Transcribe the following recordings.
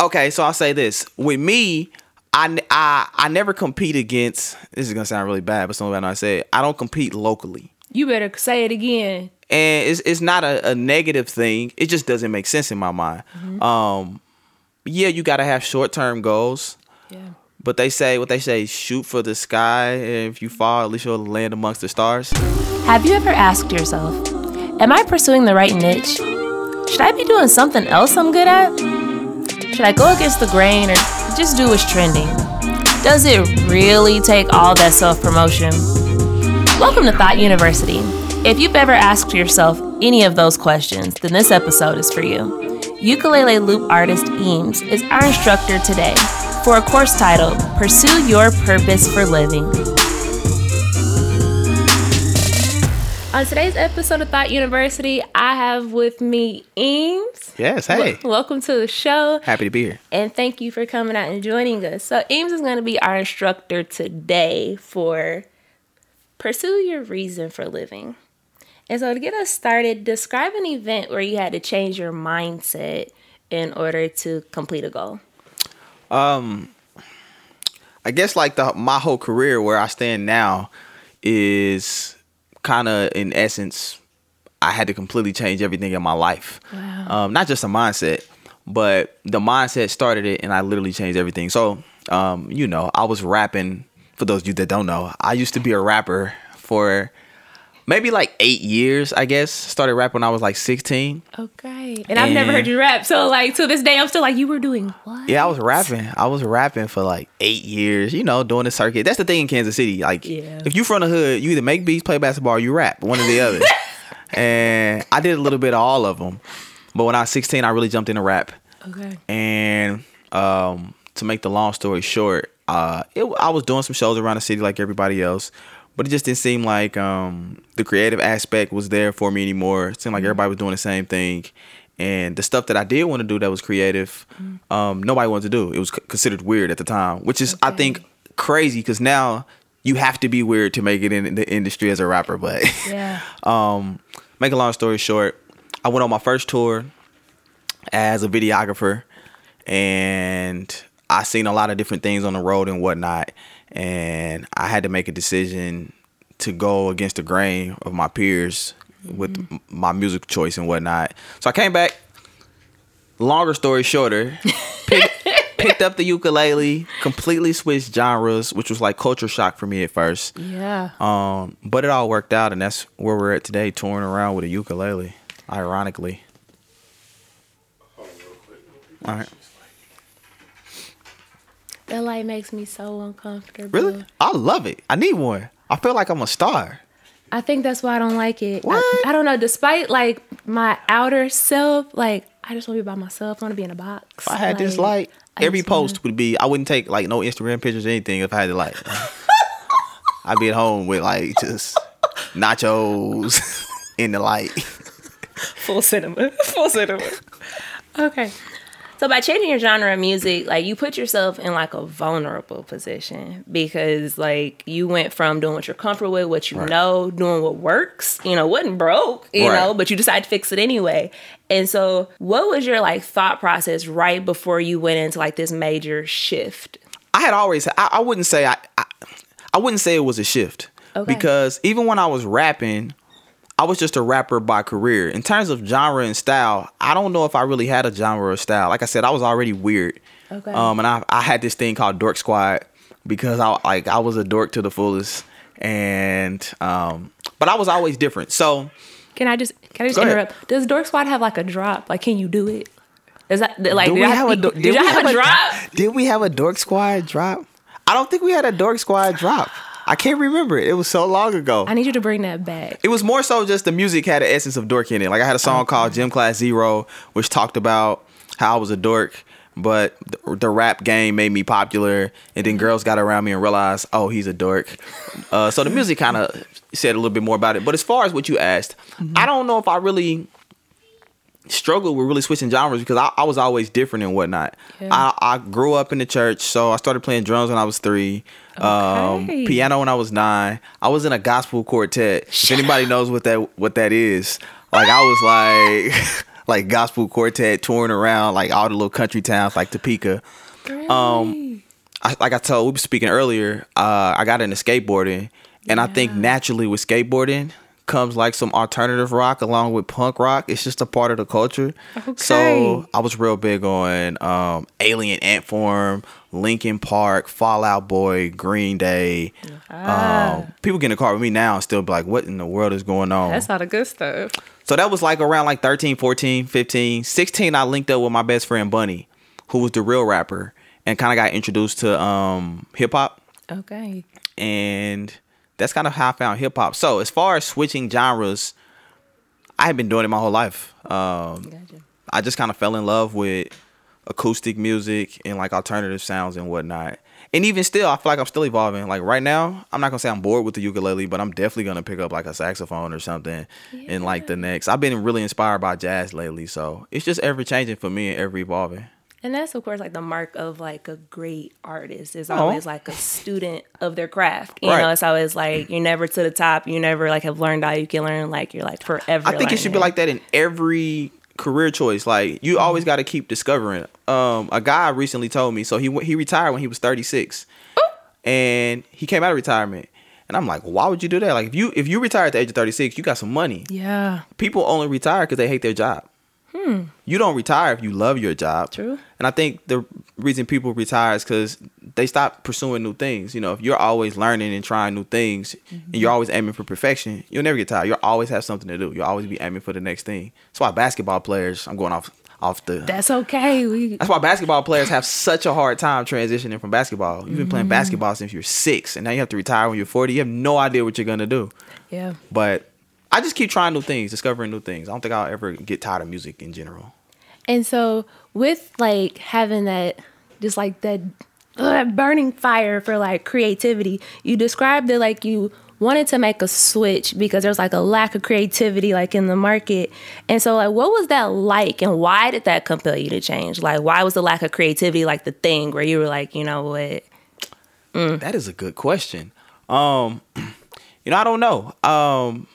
okay, so I'll say this. With me, I, I, I never compete against, this is going to sound really bad, but something I say. I don't compete locally. You better say it again. And it's, it's not a, a negative thing. It just doesn't make sense in my mind. Um, yeah, you got to have short term goals. Yeah. But they say what they say: shoot for the sky, and if you fall, at least you'll land amongst the stars. Have you ever asked yourself, Am I pursuing the right niche? Should I be doing something else I'm good at? Should I go against the grain or just do what's trending? Does it really take all that self promotion? Welcome to Thought University. If you've ever asked yourself any of those questions, then this episode is for you. Ukulele loop artist Eames is our instructor today for a course titled Pursue Your Purpose for Living. On today's episode of Thought University, I have with me Eames. Yes, hey, Wel- welcome to the show, happy to be here. and thank you for coming out and joining us. So, Eames is going to be our instructor today for Pursue Your Reason for Living. And so, to get us started, describe an event where you had to change your mindset in order to complete a goal. Um, I guess like the my whole career where I stand now is kind of in essence I had to completely change everything in my life. Wow. Um, not just a mindset, but the mindset started it, and I literally changed everything. So, um, you know, I was rapping. For those of you that don't know, I used to be a rapper for maybe like eight years. I guess started rapping when I was like sixteen. Okay. And I've never heard you rap. So, like, to this day, I'm still like, you were doing what? Yeah, I was rapping. I was rapping for like eight years, you know, doing the circuit. That's the thing in Kansas City. Like, Yeah. if you from the hood, you either make beats, play basketball, or you rap, one or the other. and I did a little bit of all of them. But when I was 16, I really jumped into rap. Okay. And um, to make the long story short, uh, it, I was doing some shows around the city like everybody else, but it just didn't seem like um, the creative aspect was there for me anymore. It seemed like everybody was doing the same thing. And the stuff that I did want to do that was creative, um, nobody wanted to do. It was c- considered weird at the time, which is, I think, crazy because now you have to be weird to make it in the industry as a rapper. But Yeah. um, make a long story short, I went on my first tour as a videographer, and I seen a lot of different things on the road and whatnot, and I had to make a decision to go against the grain of my peers with my music choice and whatnot. So I came back. Longer story shorter, pick, picked up the ukulele, completely switched genres, which was like culture shock for me at first. Yeah. Um, but it all worked out, and that's where we're at today, touring around with a ukulele. Ironically. All right. That light makes me so uncomfortable. Really? I love it. I need one. I feel like I'm a star. I think that's why I don't like it. I- What? I, don't know. Despite like my outer self, like I just want to be by myself. I want to be in a box. If I had this light, every just wanna- post would be. I wouldn't take like no Instagram pictures or anything if I had the light. I'd be at home with like just nachos in the light. full cinema, full cinema. Okay. So by changing your genre of music, like you put yourself in like a vulnerable position because like you went from doing what you're comfortable with, what you Right. know, doing what works, you know, wasn't broke, you Right. know, but you decided to fix it anyway. And so what was your like thought process right before you went into like this major shift? I had always. I, I wouldn't say I, I. I wouldn't say it was a shift Okay. because even when I was rapping, I was just a rapper by career. In terms of genre and style, I don't know if I really had a genre or style. Like I said, I was already weird. Okay. Um, and I I had this thing called Dork Squad because I like I was a dork to the fullest, and um, but I was always different. So Can I just can I just Go ahead. interrupt? Does Dork Squad have like a drop? Like, can you do it? Is that like? do do we have a do- did, did we have, a drop? Did we have a Dork Squad drop? I don't think we had a Dork Squad drop. I can't remember it. It was so long ago. I need you to bring that back. It was more so just the music had an essence of dork in it. Like I had a song called Gym Class Zero, which talked about how I was a dork, but the, the rap game made me popular, and then girls got around me and realized, oh, he's a dork. Uh, so the music kind of said a little bit more about it. But as far as what you asked, I don't know if I really struggled with really switching genres because I, I was always different and whatnot. Yeah. I, I grew up in the church, so I started playing drums when I was three. Um, Okay. piano when I was nine. I was in a gospel quartet. if anybody knows what that what that is, like I was like, like gospel quartet touring around like all the little country towns like Topeka. Um, I, like I told we were speaking earlier, uh, I got into skateboarding, and I think naturally with skateboarding comes like some alternative rock along with punk rock. It's just a part of the culture. Okay. So I was real big on um, Alien Ant Farm, Linkin Park, Fall Out Boy, Green Day. Ah. Um, people get in the car with me now and still be like, what in the world is going on? That's all the good stuff. So that was like around like 13, 14, 15, 16 I linked up with my best friend Bunny, who was the real rapper and kind of got introduced to um hip hop Okay. and that's kind of how I found hip hop. So as far as switching genres, I had been doing it my whole life. Um Gotcha. I just kind of fell in love with acoustic music and like alternative sounds and whatnot. And even still, I feel like I'm still evolving. Like right now, I'm not gonna say I'm bored with the ukulele, but I'm definitely gonna pick up like a saxophone or something in like the next. I've been really inspired by jazz lately, so it's just ever changing for me and ever evolving. And that's of course like the mark of like a great artist is always like a student of their craft. You Right. know, it's always like you're never to the top. You never like have learned all you can learn. Like you're like forever. I think it should be like that in every career choice. Like you always got to keep discovering. Um, a guy recently told me so he he retired when he was 36, and he came out of retirement. And I'm like, why would you do that? Like if you if you retire at the age of 36, you got some money. Yeah. People only retire because they hate their job. Hmm. You don't retire if you love your job. True. And I think the reason people retire is because they stop pursuing new things. You know, if you're always learning and trying new things and mm-hmm. you're always aiming for perfection, you'll never get tired. You'll always have something to do. You'll always be aiming for the next thing. That's why basketball players, I'm going off off the That's okay. We that's why basketball players have such a hard time transitioning from basketball. You've been playing mm-hmm. basketball since you're six, and now you have to retire when you're 40. You have no idea what you're gonna do. yeah. But I just keep trying new things, discovering new things. I don't think I'll ever get tired of music in general. And so with like having that just like that uh, burning fire for like creativity, you described it like you wanted to make a switch because there's like a lack of creativity like in the market. And so like what was that like and why did that compel you to change? Like why was the lack of creativity like the thing where you were like, you know what? That is a good question. Um, you know, I don't know. Um,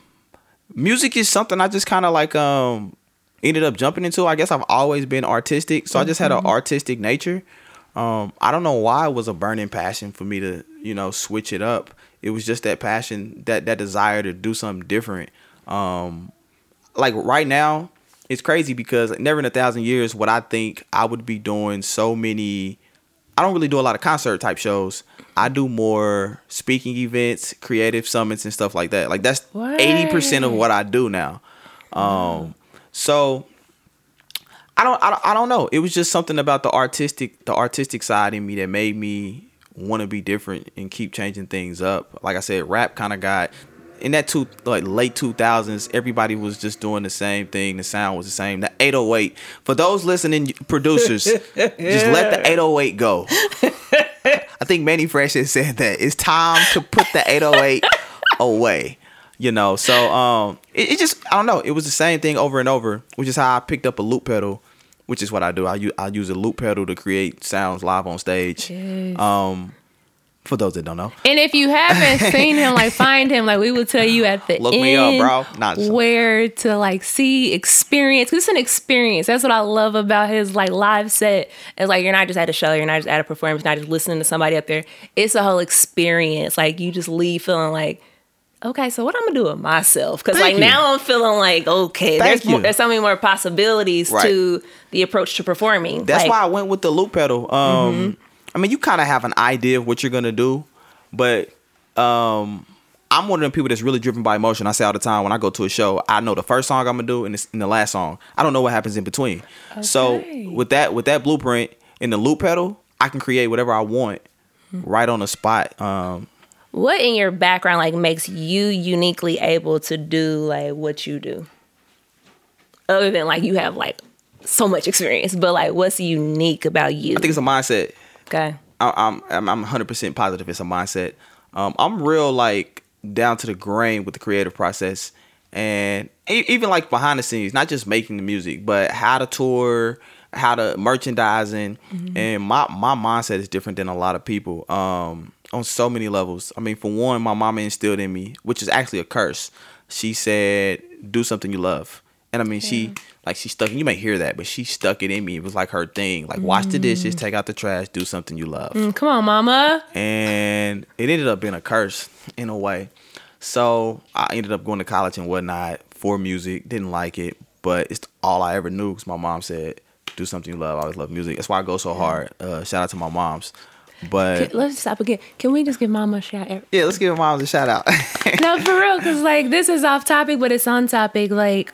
music is something I just kind of like um ended up jumping into. I guess I've always been artistic, so I just had an artistic nature. Um, I don't know why it was a burning passion for me to, you know, switch it up. It was just that passion, that that desire to do something different. Um, like right now, it's crazy because never in a thousand years would I think I would be doing so many. I don't really do a lot of concert type shows. I do more speaking events, creative summits, and stuff like that. Like that's eighty percent of what I do now. Um, so I don't, I don't, I don't know. It was just something about the artistic, the artistic side in me that made me want to be different and keep changing things up. Like I said, rap kind of got in that two like late two thousands. Everybody was just doing the same thing. The sound was the same. The eight oh eight. For those listening, producers, just let the eight oh eight go. I think Mannie Fresh has said that it's time to put the 808 away. You know, so um, it, it just I don't know. It was the same thing over and over, which is how I picked up a loop pedal, which is what I do. I use I use a loop pedal to create sounds live on stage. Yes. Um, for those that don't know, And if you haven't seen him, like find him, like we will tell you at the Look end me up, bro. Not so- where to like see, experience. 'Cause it's an experience. That's what I love about his like live set. It's like you're not just at a show, you're not just at a performance, you're not just listening to somebody up there. It's a whole experience. Like you just leave feeling like, okay, so what I'm gonna do with myself? Because like you. now I'm feeling like, okay, Thank there's more, there's so many more possibilities Right. to the approach to performing. That's Like, why I went with the loop pedal. Um, I mean, you kind of have an idea of what you're gonna do, but um, I'm one of them people that's really driven by emotion. I say all the time when I go to a show, I know the first song I'm gonna do and, it's, and the last song. I don't know what happens in between. Okay. So with that with that blueprint in the loop pedal, I can create whatever I want right on the spot. Um, What in your background like makes you uniquely able to do like what you do? Other than like you have like so much experience, but like what's unique about you? I think it's a mindset. Okay. I- I'm I'm I'm 100% positive it's a mindset. Um, I'm real like down to the grain with the creative process, and even like behind the scenes, not just making the music, but how to tour, how to merchandising, and my my mindset is different than a lot of people. Um, on so many levels. I mean, for one, my mama instilled in me, which is actually a curse. She said, "Do something you love." And I mean, she like she stuck. You may hear that, but she stuck it in me. It was like her thing. Like wash the dishes, take out the trash, do something you love. Mm, come on, mama. And it ended up being a curse in a way. So I ended up going to college and whatnot for music. Didn't like it, but it's all I ever knew. Cause my mom said, "Do something you love." I always love music. That's why I go so hard. Uh, shout out to my moms. But Can- let's stop again. Can we just give mama a shout out? yeah, let's give moms a shout out. no, for real, because like this is off topic, but it's on topic. Like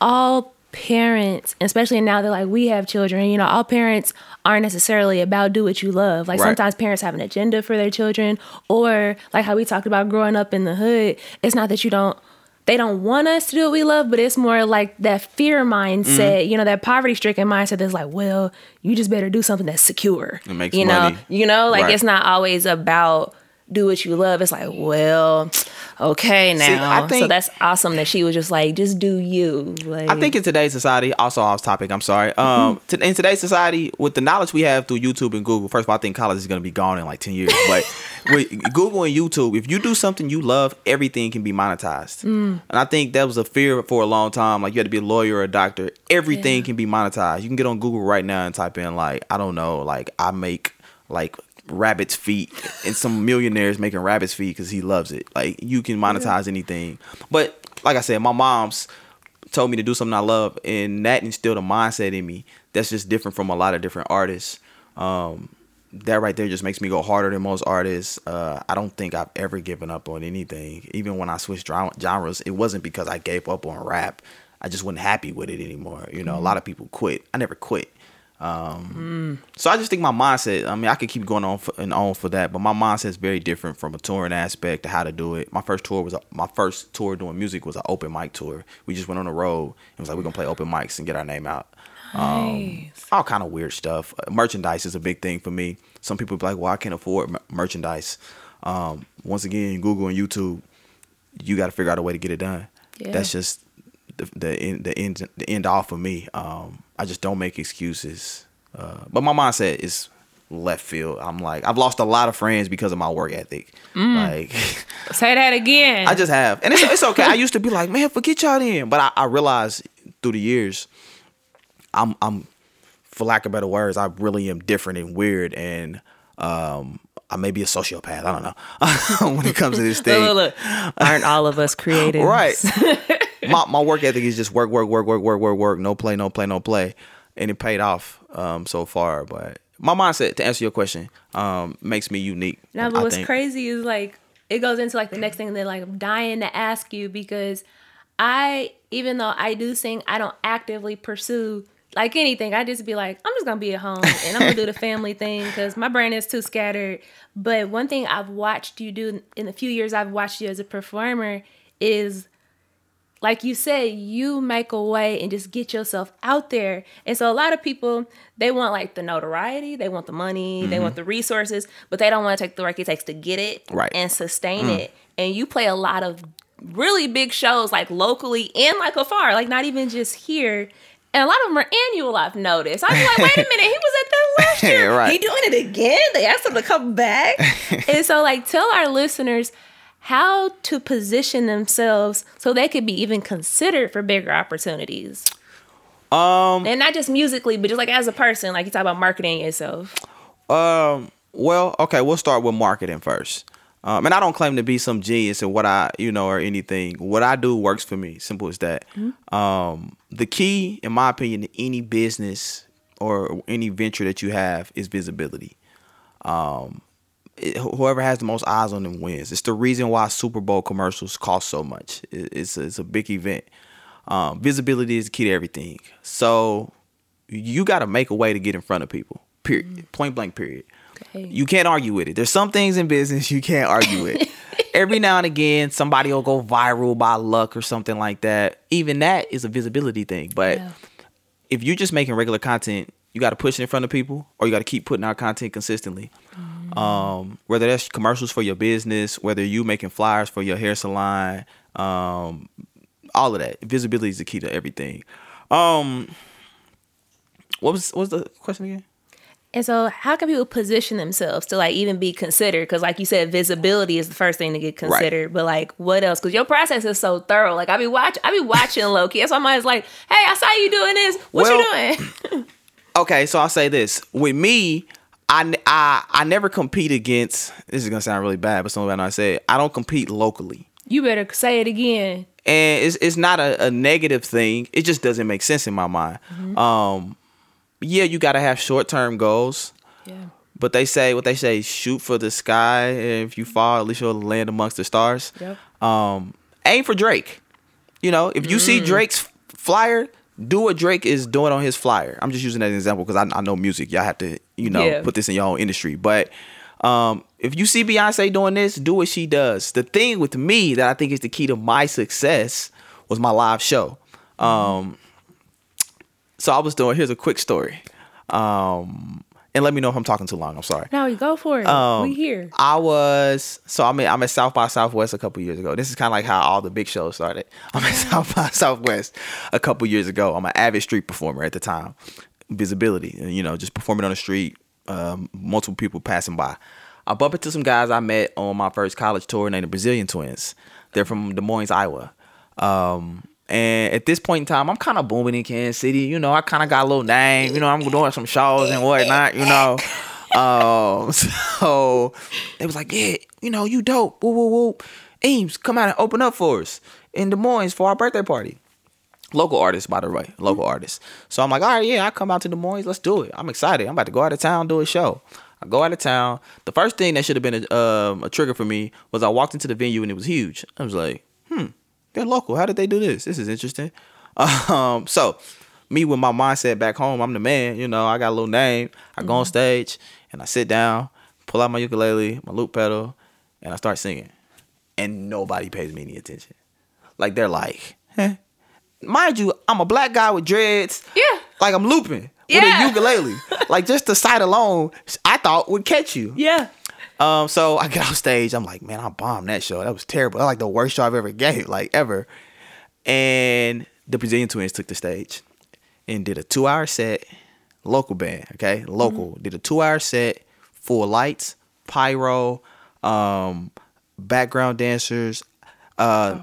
all parents, especially now that like we have children, you know, all parents aren't necessarily about do what you love. Like Right. sometimes parents have an agenda for their children, or like how we talked about growing up in the hood. It's not that you don't. They don't want us to do what we love, but it's more like that fear mindset, Mm-hmm. you know, that poverty stricken mindset that's like, well, you just better do something that's secure. It makes you know, money. you know, like Right. it's not always about do what you love. It's like, well, okay now. I so think- that's awesome that she was just like, just do you. Like, I think in today's society, also off topic, I'm sorry. Um, Mm-hmm. in today's society, with the knowledge we have through YouTube and Google, first of all, I think college is going to be gone in like 10 years. But with Google and YouTube, if you do something you love, everything can be monetized. Mm. And I think that was a fear for a long time. Like you had to be a lawyer or a doctor. Everything Yeah. can be monetized. You can get on Google right now and type in like, I don't know, like I make like rabbit's feet. And some millionaires making rabbit's feet because he loves it. Like you can monetize anything. But like i said my mom's told me to do something i love and that instilled a mindset in me that's just different from a lot of different artists. Um that right there just makes me go harder than most artists. Uh i don't think i've ever given up on anything. Even when i switched genres it wasn't because i gave up on rap. I just wasn't happy with it anymore. You know a lot of people quit. I never quit um, so I just think my mindset. I mean, I could keep going on for, and on for that, but my mindset is very different from a touring aspect to how to do it. My first tour was a, my first tour doing music was an open mic tour. We just went on the road and was like, we're gonna play open mics and get our name out. Um, all kind of weird stuff. Uh, merchandise is a big thing for me. Some people be like, well, I can't afford mer- merchandise. Um, once again, Google and YouTube, you got to figure out a way to get it done. Yeah. That's just the the end the end the end all for me. Um, I just don't make excuses. Uh, but my mindset is left field. I'm like I've lost a lot of friends because of my work ethic. Like say that again. I just have, and it's it's okay. I used to be like, man, forget y'all then, but I, I realized through the years, I'm I'm for lack of better words, I really am different and weird, and um, I may be a sociopath. I don't know when it comes to this thing. look, look, look. Aren't all of us creative? Right. My my work ethic is just work, work, work, work, work, work, work. No play, no play, no play, and it paid off um, so far. But my mindset, to answer your question, um, makes me unique. No, but I what's think. crazy is like it goes into like the next thing that like I'm dying to ask you because I even though I do sing, I don't actively pursue like anything. I just be like, I'm just gonna be at home and I'm gonna do the family thing because my brain is too scattered. But one thing I've watched you do in the few years I've watched you as a performer is like you said, you make a way and just get yourself out there. And so a lot of people, they want like the notoriety, they want the money, they mm-hmm. want the resources, but they don't want to take the work it takes to get it Right. and sustain mm. it. And you play a lot of really big shows like locally and like afar, like not even just here. And a lot of them are annual, I've noticed. I'm like, wait a minute, he was at that last year. Right. He doing it again? They asked him to come back. and so like tell our listeners how to position themselves so they could be even considered for bigger opportunities. Um, And not just musically, but just like as a person, like you talk about marketing yourself. Um. Well, okay. We'll start with marketing first. Um, and I don't claim to be some genius in what I, you know, or anything. What I do works for me. Simple as that. Um, the key, in my opinion, to any business or any venture that you have is visibility. Um, it, whoever has the most eyes on them wins. It's the reason why Super Bowl commercials cost so much. It, it's a, it's a big event. Um, visibility is the key to everything. So you got to make a way to get in front of people. Period. Point blank. Period. Okay. You can't argue with it. There's some things in business you can't argue with. Every now and again, somebody will go viral by luck or something like that. Even that is a visibility thing. But Yeah. if you're just making regular content, you got to push it in front of people, or you got to keep putting out content consistently. Um, whether that's commercials for your business, whether you making flyers for your hair salon, um, all of that. Visibility is the key to everything. Um, what was what was the question again? And so, how can people position themselves to like even be considered? Because, like you said, visibility is the first thing to get considered. But like, what else? Because your process is so thorough. Like, I be watch, I be watching loki. That's why I'm always like, "Hey, I saw you doing this. What Well, you doing?" okay, so I'll say this. With me, I, I, I never compete against, this is going to sound really bad, but something I say, I don't compete locally. you better say it again. and it's it's not a, a negative thing. It just doesn't make sense in my mind. Um, yeah, you got to have short term goals, Yeah. but they say what they say: shoot for the sky, if you fall, at least you'll land amongst the stars. Yep. Um, aim for Drake. You know, if you see Drake's flyer, do what Drake is doing on his flyer. I'm just using that as an example because I, I know music. Y'all have to, you know, Yeah. put this in your own industry. But um, if you see Beyonce doing this, do what she does. The thing with me that I think is the key to my success was my live show. Um, so I was doing. Here's a quick story. Um, and let me know if I'm talking too long. I'm sorry. No, you go for it. Um, we here. I was so I'm at, I'm at South by Southwest a couple years ago. This is kind of like how all the big shows started. I'm at South by Southwest a couple years ago. I'm an avid street performer at the time, visibility, and you know, just performing on the street, um, multiple people passing by. I bump into some guys I met on my first college tour named the Brazilian Twins. They're from Des Moines, Iowa. Um, and at this point in time, I'm kind of booming in Kansas City. You know, I kind of got a little name. You know, I'm doing some shows and whatnot. You know, um, so they was like, yeah, you know, you dope. Woo woo woo. Eames, come out and open up for us in Des Moines for our birthday party. Local artist, by the way, local artist. So I'm like, all right, yeah, I come out to Des Moines. Let's do it. I'm excited. I'm about to go out of town, do a show. I go out of town. The first thing that should have been a, um, a trigger for me was I walked into the venue and it was huge. I was like, they're local. How did they do this? This is interesting. Um, so me with my mindset back home, I'm the man. You know, I got a little name. I go on stage and I sit down, pull out my ukulele, my loop pedal, and I start singing. And nobody pays me any attention. Like they're like, eh. mind you, I'm a black guy with dreads. Yeah. Like I'm looping Yeah. with a ukulele. like just the sight alone, I thought would catch you. Yeah. Um, so I get off stage. I'm like, man, I bombed that show. That was terrible. That was like the worst show I've ever gave, like ever. And the Brazilian Twins took the stage and did a two hour set, local band, okay? Local. Did a two hour set, full lights, pyro, um, background dancers. Uh,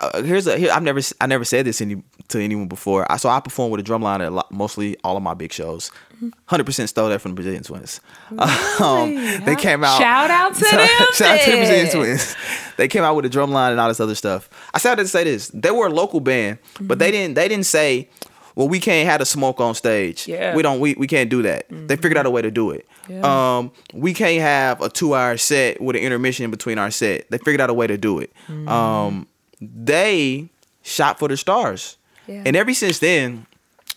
uh, here's a here, I've never I never said this any, to anyone before. I so I perform with a drum line at a lot, mostly all of my big shows. Hundred percent stole that from the Brazilian Twins. Um, they came out. Shout out to them Shout out to the Brazilian. Twins. They came out with a drum line and all this other stuff. I said to say this. They were a local band, but they didn't. They didn't say, "Well, we can't have the smoke on stage. Yeah. We don't. We, we can't do that." They figured out a way to do it. Yeah. Um, we can't have a two hour set with an intermission in between our set. They figured out a way to do it. Um, they shot for the stars, Yeah. and ever since then,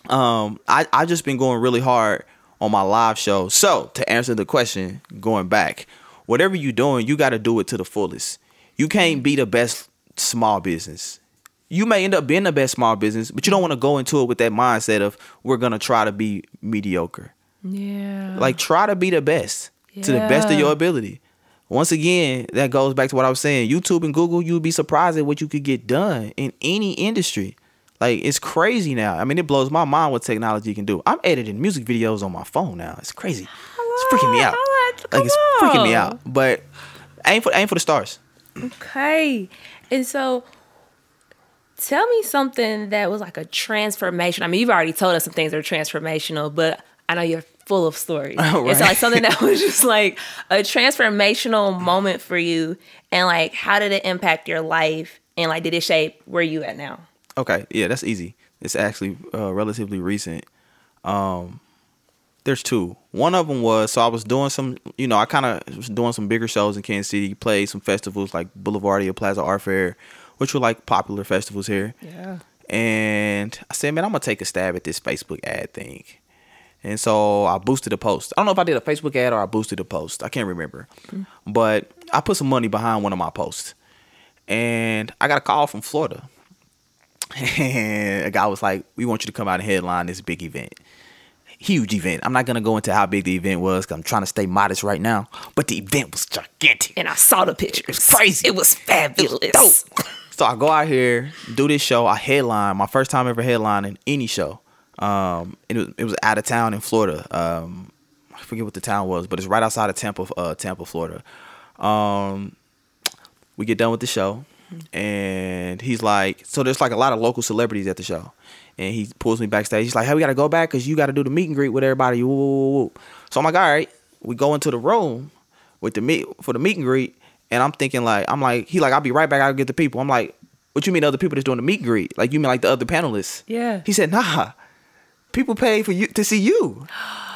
um, I I just been going really hard on my live show. So to answer the question, going back, whatever you're doing, you got to do it to the fullest. You can't be the best small business. You may end up being the best small business, but you don't want to go into it with that mindset of we're gonna try to be mediocre. Yeah. Like try to be the best to the best of your ability. Once again, that goes back to what I was saying. YouTube and Google, you'd be surprised at what you could get done in any industry. Like it's crazy now. I mean, it blows my mind what technology can do. I'm editing music videos on my phone now. It's crazy. It's freaking me out. Highlight, Like it's come freaking me out. But aim for aim for the stars. Okay. And so tell me something that was like a transformation. I mean, you've already told us some things that are transformational, but I know you're full of stories. Oh, It's like something that was just like a transformational moment for you. And like, how did it impact your life? And like, did it shape where you at now? Okay, yeah, that's easy. It's actually uh, relatively recent. Um, there's two. One of them was so I was doing some, you know, I kind of was doing some bigger shows in Kansas City, played some festivals like Boulevardia, Plaza Art Fair, which were like popular festivals here. Yeah. And I said, man, I'm gonna take a stab at this Facebook ad thing. And so I boosted a post. I don't know if I did a Facebook ad or I boosted a post. I can't remember. Mm-hmm. But I put some money behind one of my posts. And I got a call from Florida. And a guy was like, We want you to come out and headline this big event. Huge event. I'm not gonna go into how big the event was because I'm trying to stay modest right now. But the event was gigantic. And I saw the pictures. crazy. It was fabulous. dope. So I go out here, do this show. I headline my first time ever headlining any show. Um, it was it was out of town in Florida. Um, I forget what the town was, but it's right outside of Tampa, uh, Tampa, Florida. Um, we get done with the show, and he's like, so there's like a lot of local celebrities at the show, and he pulls me backstage. He's like, hey, we gotta go back because you gotta do the meet and greet with everybody. Woo, woo, woo. So I'm like, all right. We go into the room with the meet for the meet and greet, and I'm thinking like, I'm like, he like, I'll be right back. I'll get the people. I'm like, what you mean other people that's doing the meet and greet? Like you mean like the other panelists? Yeah. He said, nah. People pay for you to see you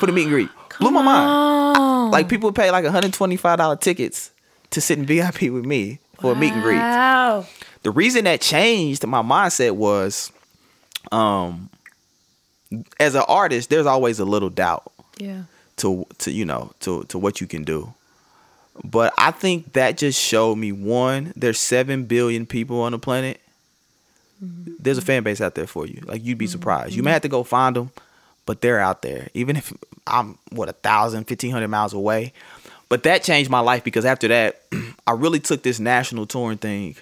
for the meet and greet. Blew my mind. Like people pay like $125 tickets to sit in VIP with me for a meet and greet. Wow. The reason that changed my mindset was um as an artist, there's always a little doubt Yeah. to to you know to to what you can do. But I think that just showed me one, there's seven billion people on the planet. There's a fan base out there for you. Like you'd be mm-hmm. surprised. You mm-hmm. may have to go find them, but they're out there. Even if I'm what a thousand, fifteen hundred miles away. But that changed my life because after that, I really took this national touring thing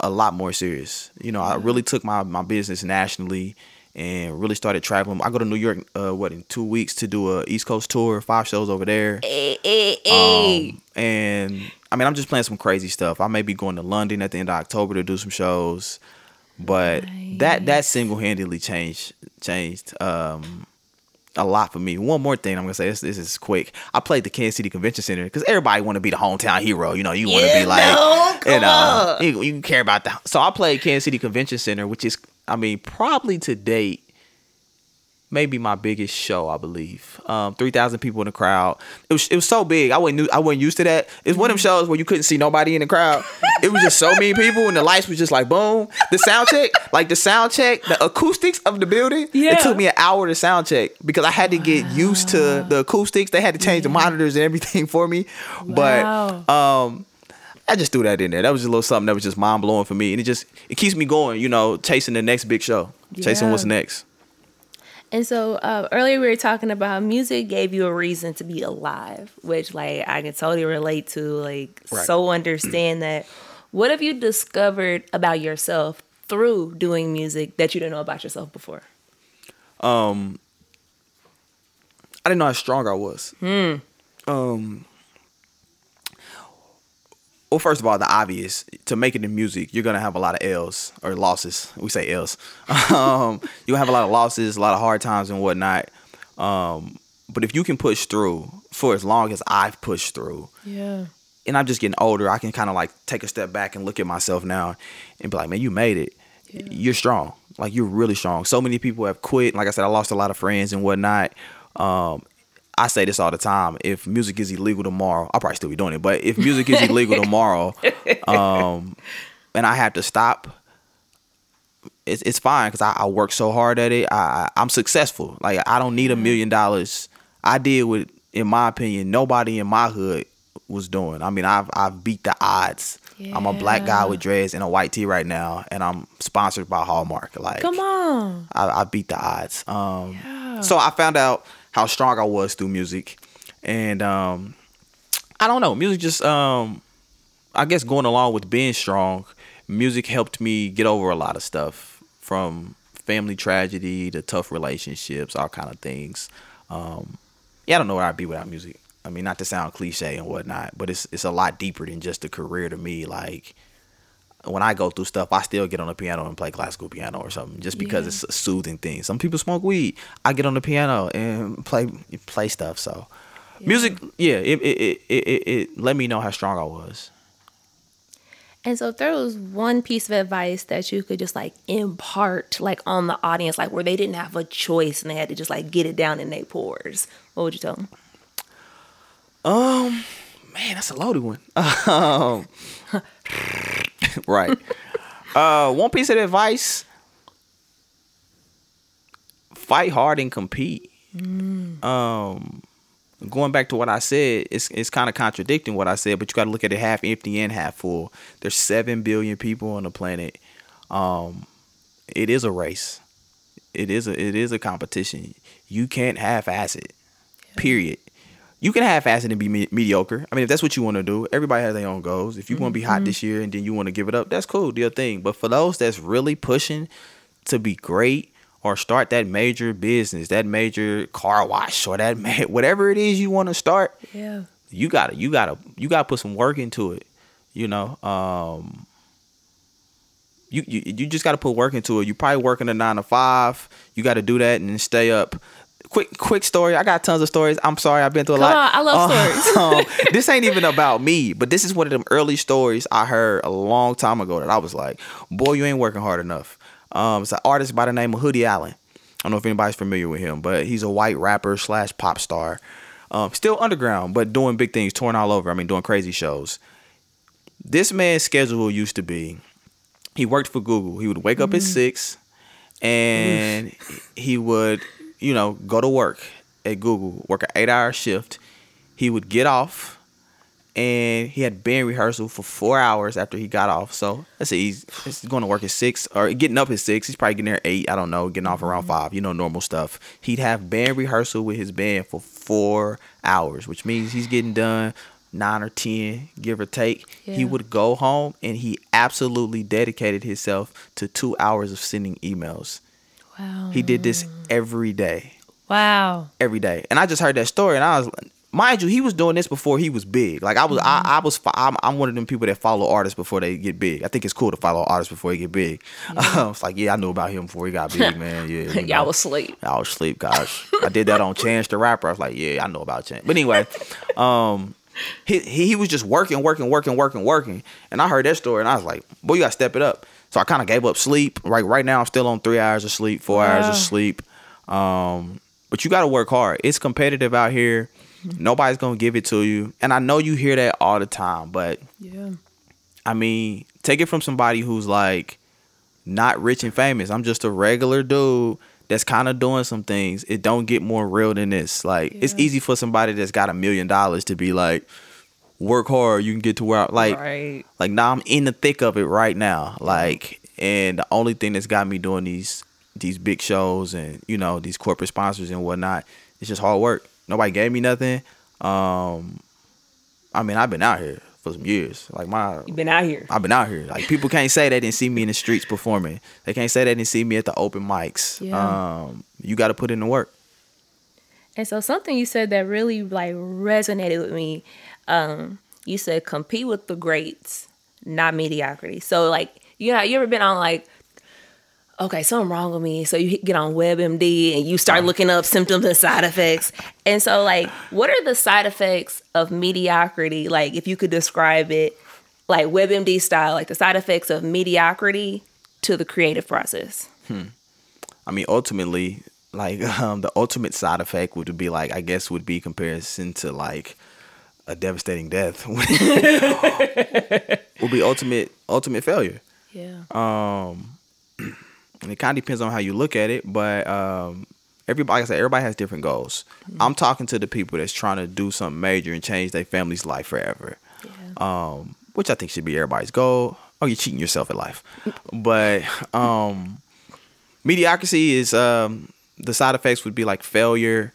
a lot more serious. You know, I mm-hmm. really took my my business nationally and really started traveling. I go to New York, uh, what in two weeks to do a East Coast tour, five shows over there. Hey, hey, hey. Um, and I mean, I'm just playing some crazy stuff. I may be going to London at the end of October to do some shows, but that that single handedly changed changed um, a lot for me. One more thing I'm gonna say this, this is quick. I played the Kansas City Convention Center because everybody want to be the hometown hero. You know, you want to Yeah, be like, no, you know, you, you care about the. So I played Kansas City Convention Center, which is, I mean, probably to date maybe my biggest show, I believe. Um, three thousand people in the crowd. It was it was so big. I wasn't I wasn't used to that. It's one of them shows where you couldn't see nobody in the crowd. It was just so many people, and the lights was just like boom. The sound check, like the sound check, the acoustics of the building. Yeah. It took me an hour to sound check because I had to get used to the acoustics. They had to change the monitors and everything for me. Wow. But um. I just threw that in there. That was just a little something that was just mind blowing for me, and it just it keeps me going. You know, chasing the next big show, chasing what's next. And so uh, earlier we were talking about music gave you a reason to be alive, which like I can totally relate to. Like Right. so understand that. What have you discovered about yourself through doing music that you didn't know about yourself before? Um, I didn't know how strong I was. Hmm. Um. Well, first of all, the obvious to make it in music, you're gonna have a lot of L's or losses. We say L's. um, you gonna have a lot of losses, a lot of hard times and whatnot. Um, but if you can push through for as long as I've pushed through, Yeah. and I'm just getting older, I can kind of like take a step back and look at myself now and be like, man, you made it. You're strong. Like you're really strong. So many people have quit. Like I said, I lost a lot of friends and whatnot. Um, I say this all the time. If music is illegal tomorrow, I'll probably still be doing it. But if music is illegal tomorrow, um, and I have to stop, it's it's fine because I, I work so hard at it. I, I I'm successful. Like I don't need a million dollars. I did what, in my opinion, nobody in my hood was doing. I mean, I've I've beat the odds. I'm a black guy with dreads and a white tee right now, and I'm sponsored by Hallmark. Like, Come on. I, I beat the odds. Um, So I found out how strong I was through music, and um, I don't know, music just um, I guess going along with being strong, music helped me get over a lot of stuff from family tragedy to tough relationships, all kind of things. Um, yeah, I don't know where I'd be without music. I mean, not to sound cliche and whatnot, but it's it's a lot deeper than just a career to me. Like when I go through stuff, I still get on the piano and play classical piano or something, just because Yeah. it's a soothing thing. Some people smoke weed. I get on the piano and play play stuff. So music, yeah, it it, it it it it let me know how strong I was. And so if there was one piece of advice that you could just like impart like on the audience, like where they didn't have a choice and they had to just like get it down in their pores, what would you tell them? Um, man, that's a loaded one. Um, right. Uh, one piece of advice: fight hard and compete. Um, going back to what I said, it's it's kind of contradicting what I said, but you got to look at it half empty and half full. There's seven billion people on the planet. Um, it is a race. It is a it is a competition. You can't half-ass it. Period. You can half-ass it and be me- mediocre. I mean, if that's what you want to do, everybody has their own goals. If you want to be hot this year and then you want to give it up, that's cool. Do your thing. But for those that's really pushing to be great or start that major business, that major car wash, or that ma- whatever it is you want to start, Yeah. you gotta you gotta you gotta put some work into it. You know, um, you you you just gotta put work into it. You probably working a nine to five. You got to do that and stay up. Quick quick story. I got tons of stories. I'm sorry, I've been through a Come lot. on, I love Uh, um, this ain't even about me, but this is one of them early stories I heard a long time ago that I was like, boy, you ain't working hard enough. Um, it's an artist by the name of Hoodie Allen. I don't know if anybody's familiar with him, but he's a white rapper slash pop star. Um, still underground, but doing big things, touring all over. I mean, doing crazy shows. This man's schedule used to be he worked for Google. He would wake up at six and he would, you know, go to work at Google, work an eight hour shift. He would get off and he had band rehearsal for four hours after he got off. So let's say he's, he's going to work at six or getting up at six. He's probably getting there at eight. I don't know, getting off around five. You know, normal stuff. He'd have band rehearsal with his band for four hours, which means he's getting done nine or ten, give or take. He would go home and he absolutely dedicated himself to two hours of sending emails. Wow. He did this every day Wow. every day. And I just heard that story, and I was, mind you, he was doing this before he was big. Like I was, I, I was, I'm, I'm one of them people that follow artists before they get big. I think it's cool to follow artists before they get big. it's like, yeah, I knew about him before he got big, man. Yeah, you know. Y'all was asleep. I was asleep, gosh. I did that on Chance the Rapper. I was like, yeah, I know about Chance. But anyway, um, he, he he was just working, working, working, working, working. And I heard that story, and I was like, boy, you gotta step it up. So I kind of gave up sleep. Right, right now I'm still on three hours of sleep, four hours of sleep. Um, but you gotta work hard. It's competitive out here. Nobody's gonna give it to you. And I know you hear that all the time, but Yeah. I mean, take it from somebody who's like not rich and famous. I'm just a regular dude that's kind of doing some things. It don't get more real than this. Like it's easy for somebody that's got a million dollars to be like, work hard, you can get to where I like right. like now I'm in the thick of it right now. Like and the only thing that's got me doing these these big shows and you know these corporate sponsors and whatnot, it's just hard work. Nobody gave me nothing. Um, I mean I've been out here for some years. Like my You been out here. I've been out here. Like people can't say they didn't see me in the streets performing. They can't say they didn't see me at the open mics. Yeah. Um, you got to put in the work. And so something you said that really like resonated with me. Um, you said compete with the greats, not mediocrity. So like you know, you ever been on like okay, something wrong with me. So you get on WebMD and you start looking up symptoms and side effects. And so like what are the side effects of mediocrity? Like if you could describe it like WebMD style, like the side effects of mediocrity to the creative process. Hmm. I mean, ultimately, like um, the ultimate side effect would be like I guess would be comparison to like a devastating death. would be ultimate ultimate failure. Yeah. Um, and it kind of depends on how you look at it, but um, everybody, like I said, everybody has different goals. I'm talking to the people that's trying to do something major and change their family's life forever. Yeah. Um, which I think should be everybody's goal. Oh, you're cheating yourself at life, but um, mediocrity is um, the side effects would be like failure.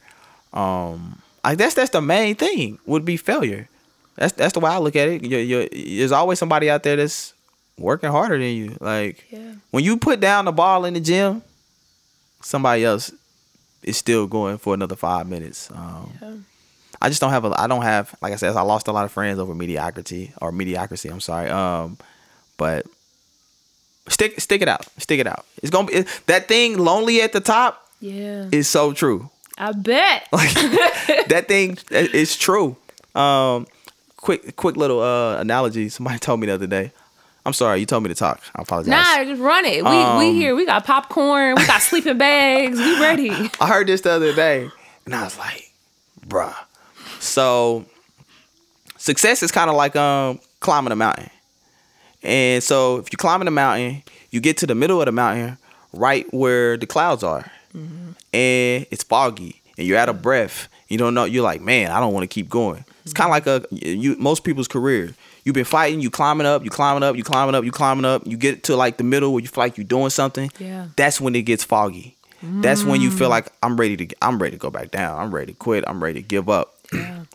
Um, I guess that's the main thing would be failure. That's that's the way I look at it. you you there's always somebody out there that's working harder than you. Like Yeah. when you put down the ball in the gym, somebody else is still going for another five minutes. Um, Yeah. I just don't have a. I don't have like I said. I lost a lot of friends over mediocrity or mediocrity. I'm sorry. Um, but stick stick it out. Stick it out. It's gonna be it, that thing lonely at the top Yeah. is so true. I bet. Like that thing is true. Um, quick quick little uh analogy. Somebody told me the other day. I'm sorry. You told me to talk. I apologize. Nah, just run it. We we Um, here. We got popcorn. We got sleeping bags. We ready. I heard this the other day, and I was like, bruh. So success is kind of like um climbing a mountain. And so if you're climbing a mountain, you get to the middle of the mountain, right where the clouds are. Mm-hmm. And it's foggy and you're out of breath. You don't know, you're like, man, I don't want to keep going. It's kind of like a you most people's career. You've been fighting, you climbing up, you climbing up, you climbing up, you climbing up. You get to like the middle where you feel like you're doing something. Yeah. That's when it gets foggy. That's when you feel mm. like I'm ready to I'm ready to go back down. I'm ready to quit. I'm ready to give up. Yeah.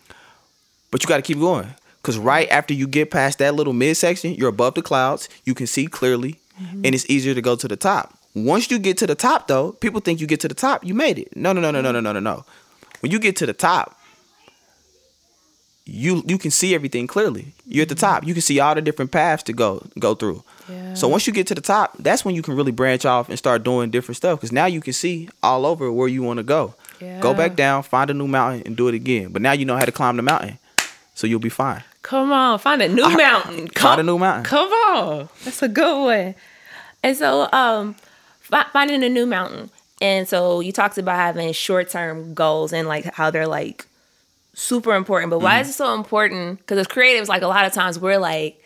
But you got to keep going. Because right after you get past that little midsection, you're above the clouds. You can see clearly, mm-hmm. and it's easier to go to the top. Once you get to the top, though, people think you get to the top, you made it. No, no, no, no, no, no, no, no, no. When you get to the top, you you can see everything clearly. You're at the top. You can see all the different paths to go go through. Yeah. So once you get to the top, that's when you can really branch off and start doing different stuff. Because now you can see all over where you want to go. Yeah. Go back down, find a new mountain, and do it again. But now you know how to climb the mountain, so you'll be fine. Come on, find a new mountain. Come, Find a new mountain. Come on, that's a good one. And so, um, finding a new mountain. And so you talked about having short term goals and like how they're like super important. But why is it so important? Because as creatives, like a lot of times we're like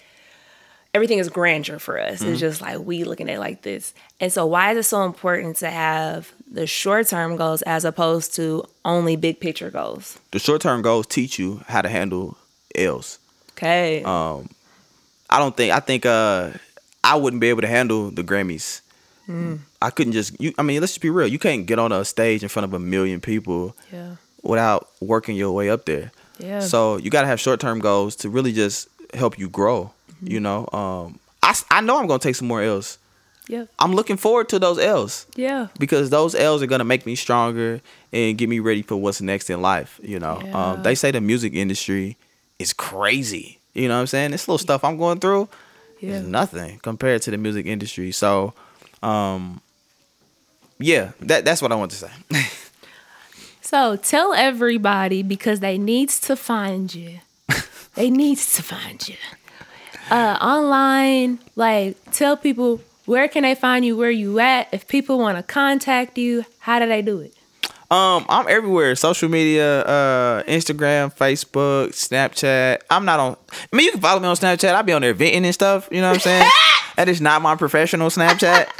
everything is grandeur for us. It's just like we looking at it like this. And so why is it so important to have the short term goals as opposed to only big picture goals? The short term goals teach you how to handle L's. Okay. Um, I don't think I think uh I wouldn't be able to handle the Grammys. I couldn't just you. I mean, let's just be real. You can't get on a stage in front of a million people yeah. without working your way up there. Yeah. So you gotta have short term goals to really just help you grow. You know, um, I I know I'm gonna take some more L's. Yeah. I'm looking forward to those L's Yeah. because those L's are gonna make me stronger and get me ready for what's next in life. You know, Yeah. um, they say the music industry is crazy. You know what I'm saying? This little stuff I'm going through Yeah. is nothing compared to the music industry. So, um, yeah, that that's what I want to say. So tell everybody because they needs to find you. they needs to find you. Uh, online, like tell people where can they find you, where you at. If people want to contact you, how do they do it? Um, I'm everywhere. Social media, uh, Instagram, Facebook, Snapchat. I'm not on. I mean, you can follow me on Snapchat. I be on there venting and stuff. You know what I'm saying? that is not my professional Snapchat.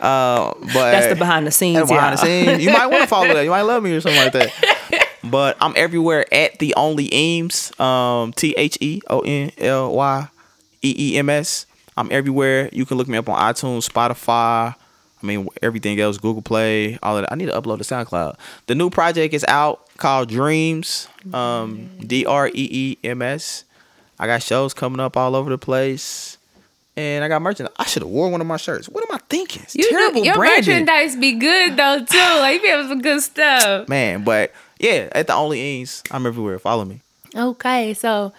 Uh, but That's the behind the scenes. that's behind the y'all. scenes. You might want to follow that. You might love me or something like that. But I'm everywhere at the only Eems. Um, T H E O N L Y E E M S. I'm everywhere. You can look me up on iTunes, Spotify. I mean, everything else, Google Play, all of that. I need to upload to SoundCloud. The new project is out called Dreems, um, D R E E M S. I got shows coming up all over the place, and I got merchandise. I should have worn one of my shirts. What am I thinking? It's You do- terrible your branding, merchandise be good though too. Like you have some good stuff. man. But yeah, at the only Eems, I'm everywhere. Follow me. Okay, so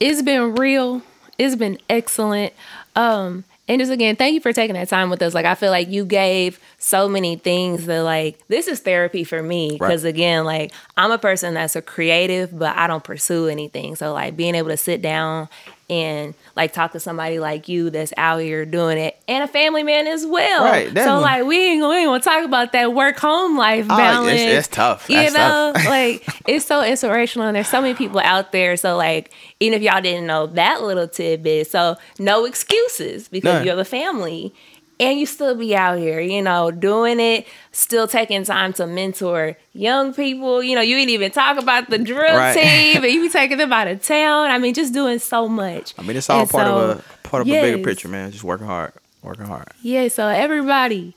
it's been real. It's been excellent. Um, and just again, thank you for taking that time with us. Like I feel like you gave so many things that like this is therapy for me because Right. again, like I'm a person that's a creative, but I don't pursue anything. So like being able to sit down and like talk to somebody like you that's out here doing it and a family man as well. Right, So like we ain't gonna, we ain't gonna talk about that work home life Oh, balance. it's- it's tough. You That's know, tough. like it's so inspirational and there's so many people out there so like even if y'all didn't know that little tidbit so no excuses because None. you have a family and you still be out here you know doing it still taking time to mentor young people. You know you ain't even talk about the drill Right. team and you be taking them out of town. I mean just doing so much. I mean, it's all And part so, of a part of a bigger picture, man. Just working hard, working hard. yeah so everybody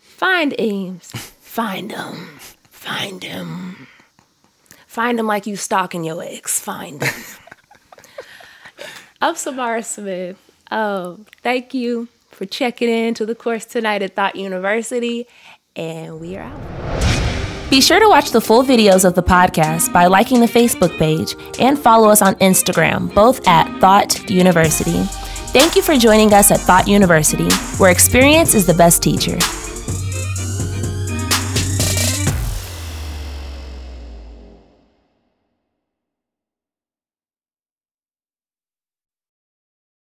find Eems find them. Find them. Find them like you stalking your ex. Find them. I'm Samara Smith. Um, thank you for checking in to the course tonight at Thought University, and we are out. Be sure to watch the full videos of the podcast by liking the Facebook page and follow us on Instagram, both at Thought University. Thank you for joining us at Thought University, where experience is the best teacher.